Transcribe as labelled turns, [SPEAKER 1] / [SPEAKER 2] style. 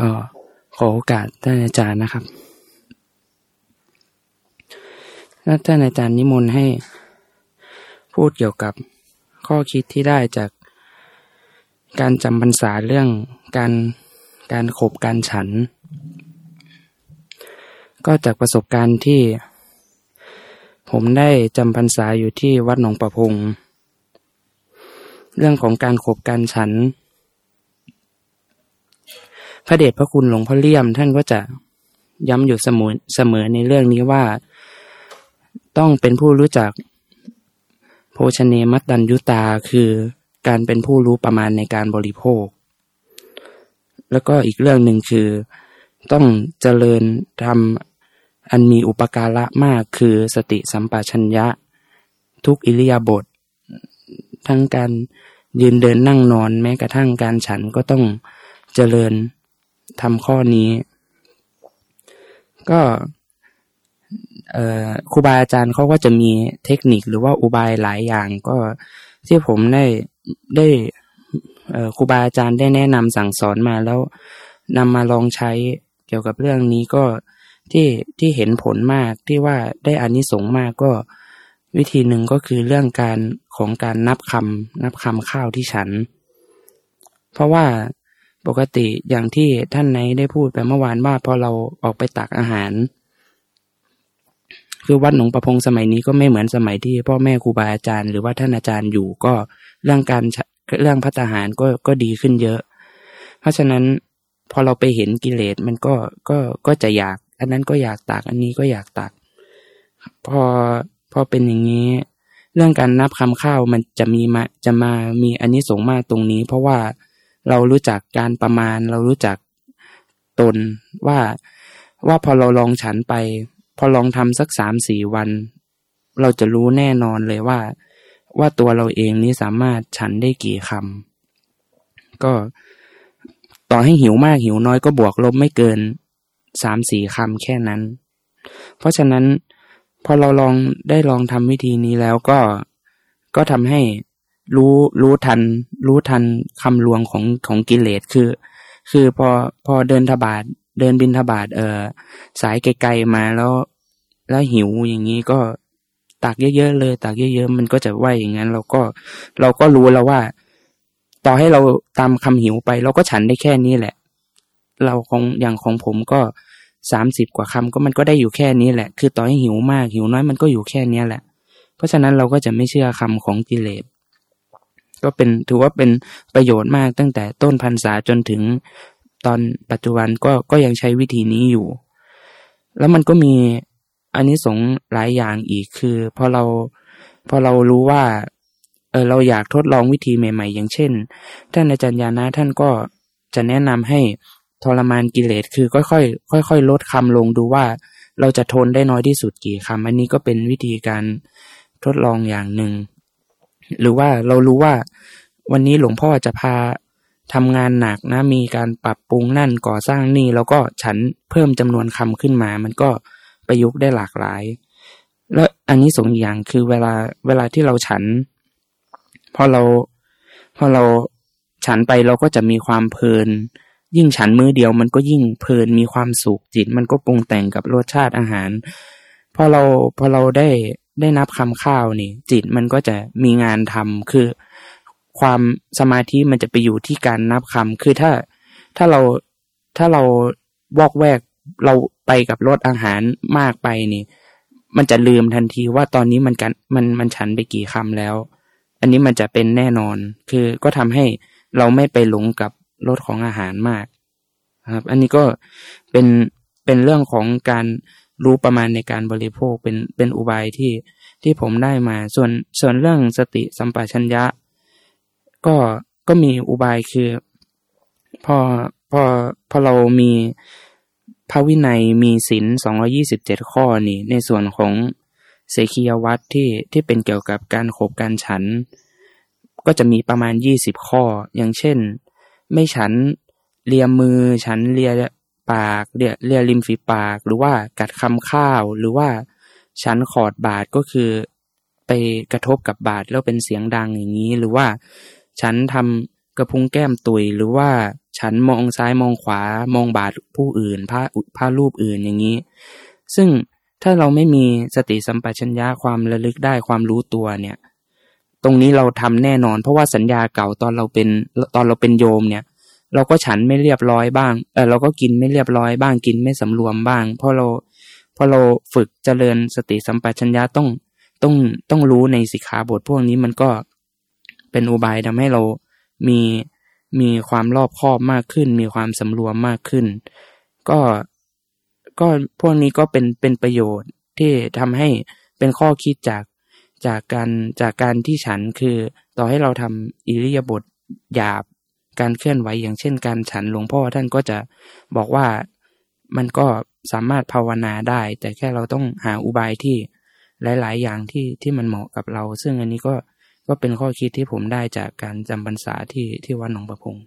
[SPEAKER 1] ก็ขอโอกาสท่านอาจารย์นะครับท่านอาจารย์นิมนต์ให้พูดเกี่ยวกับข้อคิดที่ได้จากการจำพรรษาเรื่องการการขบการฉัน ก็จากประสบการณ์ที่ ผมได้จำพรรษาอยู่ที่วัดหนองประพง เรื่องของการขบการฉัน พระเดชพระคุณหลวงพ่อเลี่ยม ท่านก็จะย้ำอยู่เสมอเสมอในเรื่องนี้ว่า ต้องเป็นผู้รู้จักโภชเนมัตดัญยุตาคือการเป็นผู้รู้ประมาณในการบริโภค แล้วก็อีกเรื่องหนึ่งคือ ต้องเจริญทำอันมีอุปการะมากคือสติสัมปชัญญะ ทุกอิริยาบถทั้งการยืนเดินนั่งนอนแม้กระทั่งการฉันก็ต้องเจริญ ทำข้อนี้ ก็ครูบาอาจารย์เขาก็จะมีเทคนิคหรือว่าอุบายหลายอย่างก็ที่ผมได้ได้ครูบาอาจารย์ได้แนะนำสั่งสอนมาแล้วนำมาลองใช้เกี่ยวกับเรื่องนี้ก็ที่ที่เห็นผลมากที่ว่าได้อานิสงส์มากก็วิธีหนึ่งก็คือเรื่องการของการนับคำนับคำข้าวที่ฉัน เพราะว่า ปกติอย่างที่ท่านไหนได้พูดไปเมื่อวานว่าพอเราออกไปตักอาหาร คือวัดหนองประพงสมัยนี้ก็ไม่เหมือนสมัยที่พ่อแม่ครูบาอาจารย์ หรือว่าท่านอาจารย์อยู่ก็เรื่องการเรื่องพัฒหารก็ก็ดีขึ้นเยอะ เพราะฉะนั้นพอเราไปเห็นกิเลสมันก็ก็ก็จะอยาก อันนั้นก็อยากตักอันนี้ก็อยากตัก พอพอเป็นอย่างนี้ เรื่องการนับคำข้าวมันจะมีมาจะมามีอันนี้สงมากตรงนี้ เพราะว่า เรารู้จักการประมาณ เรารู้จักตนว่าว่าพอเราลองฉันไป พอลองทำสักสามสี่วัน เราจะรู้แน่นอนเลยว่า ว่าตัวเราเองนี้สามารถฉันได้กี่คำก็ต่อให้หิวมากหิวน้อยก็บวกลบไม่เกินสามสี่คำแค่นั้น เพราะฉะนั้นพอเราลองได้ลองทำวิธีนี้แล้วก็ก็ทำให้ รู้รู้ทัน รู้ทันคำลวงของของกิเลสคือ คือพอพอเดินทบาทเดินบินทบาทเออสายไกลๆมาแล้ว แล้วหิวอย่างนี้ก็ตักเยอะๆเลย ตักเยอะๆมันก็จะไหวอย่างนั้น เราก็เราก็รู้แล้วว่า ต่อให้เราตามคำหิวไป เราก็ฉันได้แค่นี้แหละ เราของอย่างของผมก็สามสิบกว่าคำก็มันก็ได้อยู่แค่นี้แหละ คือต่อให้หิวมากหิวน้อยมันก็อยู่แค่เนี้ยแหละ เพราะฉะนั้นเราก็จะไม่เชื่อคำของกิเลส ก็เป็นถือว่าเป็นประโยชน์มากตั้งแต่ต้นพรรษาจนถึงตอนปัจจุบันก็ก็ยังใช้วิธีนี้อยู่ แล้วมันก็มีอันนี้สงหลายอย่างอีกคือพอเราพอเรารู้ว่าเออเราอยากทดลองวิธีใหม่ๆ อย่างเช่น ท่านอาจารย์ยานะท่านก็จะแนะนำให้ทรมานกิเลสคือค่อยๆค่อยๆลดคำลงดูว่าเราจะทนได้น้อยที่สุดกี่คำอันนี้ก็เป็นวิธีการทดลองอย่างหนึ่ง หรือว่าเรารู้ว่าวันนี้หลวงพ่อจะพาทำงานหนักนะมีการปรับปรุงนั่นก่อสร้างนี่ แล้วก็ฉันเพิ่มจำนวนคำขึ้นมา มันก็ประยุกต์ได้หลากหลาย แล้วอันนี้สองอย่างคือเวลาเวลาที่เราฉัน พอเราพอเราฉันไปเราก็จะมีความเพลิน ยิ่งฉันมือเดียวมันก็ยิ่งเพลินมีความสุขจิต มันก็ปรุงแต่งกับรสชาติอาหารพอเราพอเราได้ ได้นับคำข้าวนี่ จิตมันก็จะมีงานทำคือ ความสมาธิมันจะไปอยู่ที่การนับคำคือถ้าถ้าเราถ้าเราวอกแวกเราไปกับรสอาหารมากไปนี่ มันจะลืมทันทีว่าตอนนี้มันกันมันมันฉันไปกี่คำแล้ว อันนี้มันจะเป็นแน่นอน คือก็ทำให้เราไม่ไปหลงกับรสของอาหารมาก ครับ อันนี้ก็เป็นเป็นเรื่องของการ รู้ประมาณในการบริโภคเป็นเป็นอุบายที่ที่ผมได้มาส่วนส่วนเรื่องสติสัมปชัญญะ ก็ก็มีอุบายคือพอพอพอเรามีพระวินัยมีศีลสองยี่สิบเจ็ดข้อนี่ ในส่วนของเสขียวัตรที่ที่เป็นเกี่ยวกับการขบการฉัน ก็จะมีประมาณยี่สิบข้อ อย่างเช่น ไม่ฉันเลียมือฉันเลีย ปากเลียเลียริมฝีปาก หรือว่ากัดคำข้าว หรือว่าฉันขอดบาดก็คือไปกระทบกับบาดแล้วเป็นเสียงดังอย่างนี้ หรือว่าฉันทำกระพุ้งแก้มตุยหรือว่าฉันมองซ้ายมองขวามองบาทผู้อื่นพระพระรูปอื่นอย่างนี้ ซึ่งถ้าเราไม่มีสติสัมปชัญญะความระลึกได้ความรู้ตัวเนี่ย ตรงนี้เราทำแน่นอน เพราะว่าสัญญาเก่าตอนเราเป็นตอนเราเป็นโยมเนี่ย เราก็ฉันไม่เรียบร้อยบ้างเออเราก็กินไม่เรียบร้อยบ้างกินไม่สำรวมบ้าง เพราะเราเพอเราฝึกเจริญสติสัมปชัญญะต้องต้องต้องรู้ในสิกขาบทพวกนี้มันก็เป็นอุบายทำให้เรามีมีความรอบคอบมากขึ้น มีความสำรวมมากขึ้น ก็ก็พวกนี้ก็เป็นเป็นประโยชน์ที่ทำให้เป็นข้อคิดจากจากการจากการที่ฉันคือ ต่อให้เราทำอิริยาบถหยาบ การเคลื่อนไหวอย่างเช่นการฉันหลวงพ่อท่านก็จะบอกว่ามันก็สามารถภาวนาได้ แต่แค่เราต้องหาอุบายที่หลาย ๆ อย่างที่ที่มันเหมาะกับเรา ซึ่งอันนี้ก็ก็เป็นข้อคิดที่ผมได้จากการจำพรรษาที่ที่วัดหนองประพงษ์